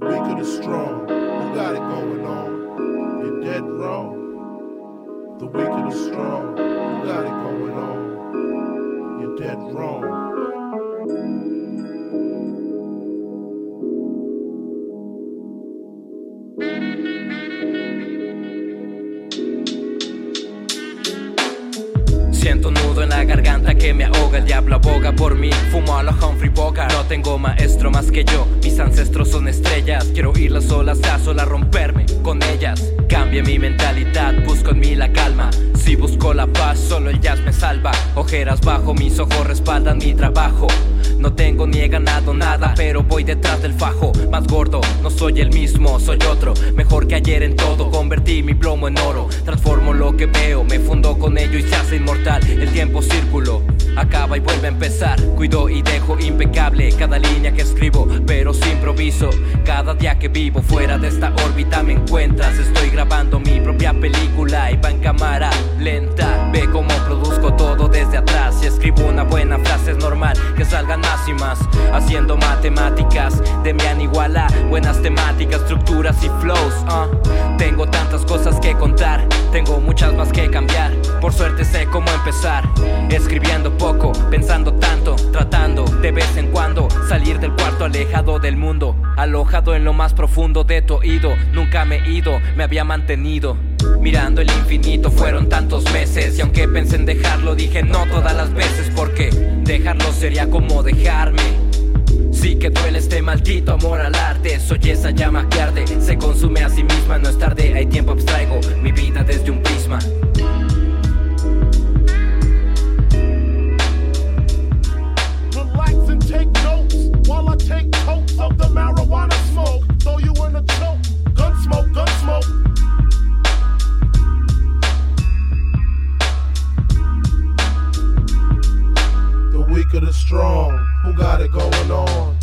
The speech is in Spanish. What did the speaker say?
weak or the strong, who got it going on? You're dead wrong. The weak or the strong, who got it going on? You're dead wrong. Siento un nudo en la garganta que me ahoga, el diablo aboga por mí. Fumo a la Humphrey Bogart, no tengo maestro más que yo. Mis ancestros son estrellas, quiero ir las olas a sola romperme con ellas. Cambia mi mentalidad, busco en mí la calma. Si busco la paz, solo el jazz me salva. Ojeras bajo mis ojos respaldan mi trabajo. No tengo ni he ganado nada, pero voy detrás del fajo. Más gordo, no soy el mismo, soy otro. Mejor que ayer en todo, convertí mi plomo en oro. Transformo lo que veo, me fundo con ello y se hace inmortal. El tiempo círculo, acaba y vuelve a empezar. Cuido y dejo impecable cada línea que escribo, pero sin improviso. Cada día que vivo fuera de esta órbita me encuentras. Estoy grabando mi una buena frase es normal que salgan más más. Haciendo matemáticas de mi aniguala. Buenas temáticas, estructuras y flows. ah. Tengo tantas cosas que contar. Tengo muchas más que cambiar. Por suerte sé cómo empezar. Escribiendo poco, pensando tanto, tratando de vez en cuando salir del cuarto alejado del mundo. Alojado en lo más profundo de tu oído. Nunca me he ido, me había mantenido. Mirando el infinito fueron tantos meses y aunque pensé en dejarlo dije no todas las veces porque dejarlo sería como dejarme. Sí que duele este maldito amor al arte Soy esa llama que arde weak or the strong? Who got it going on?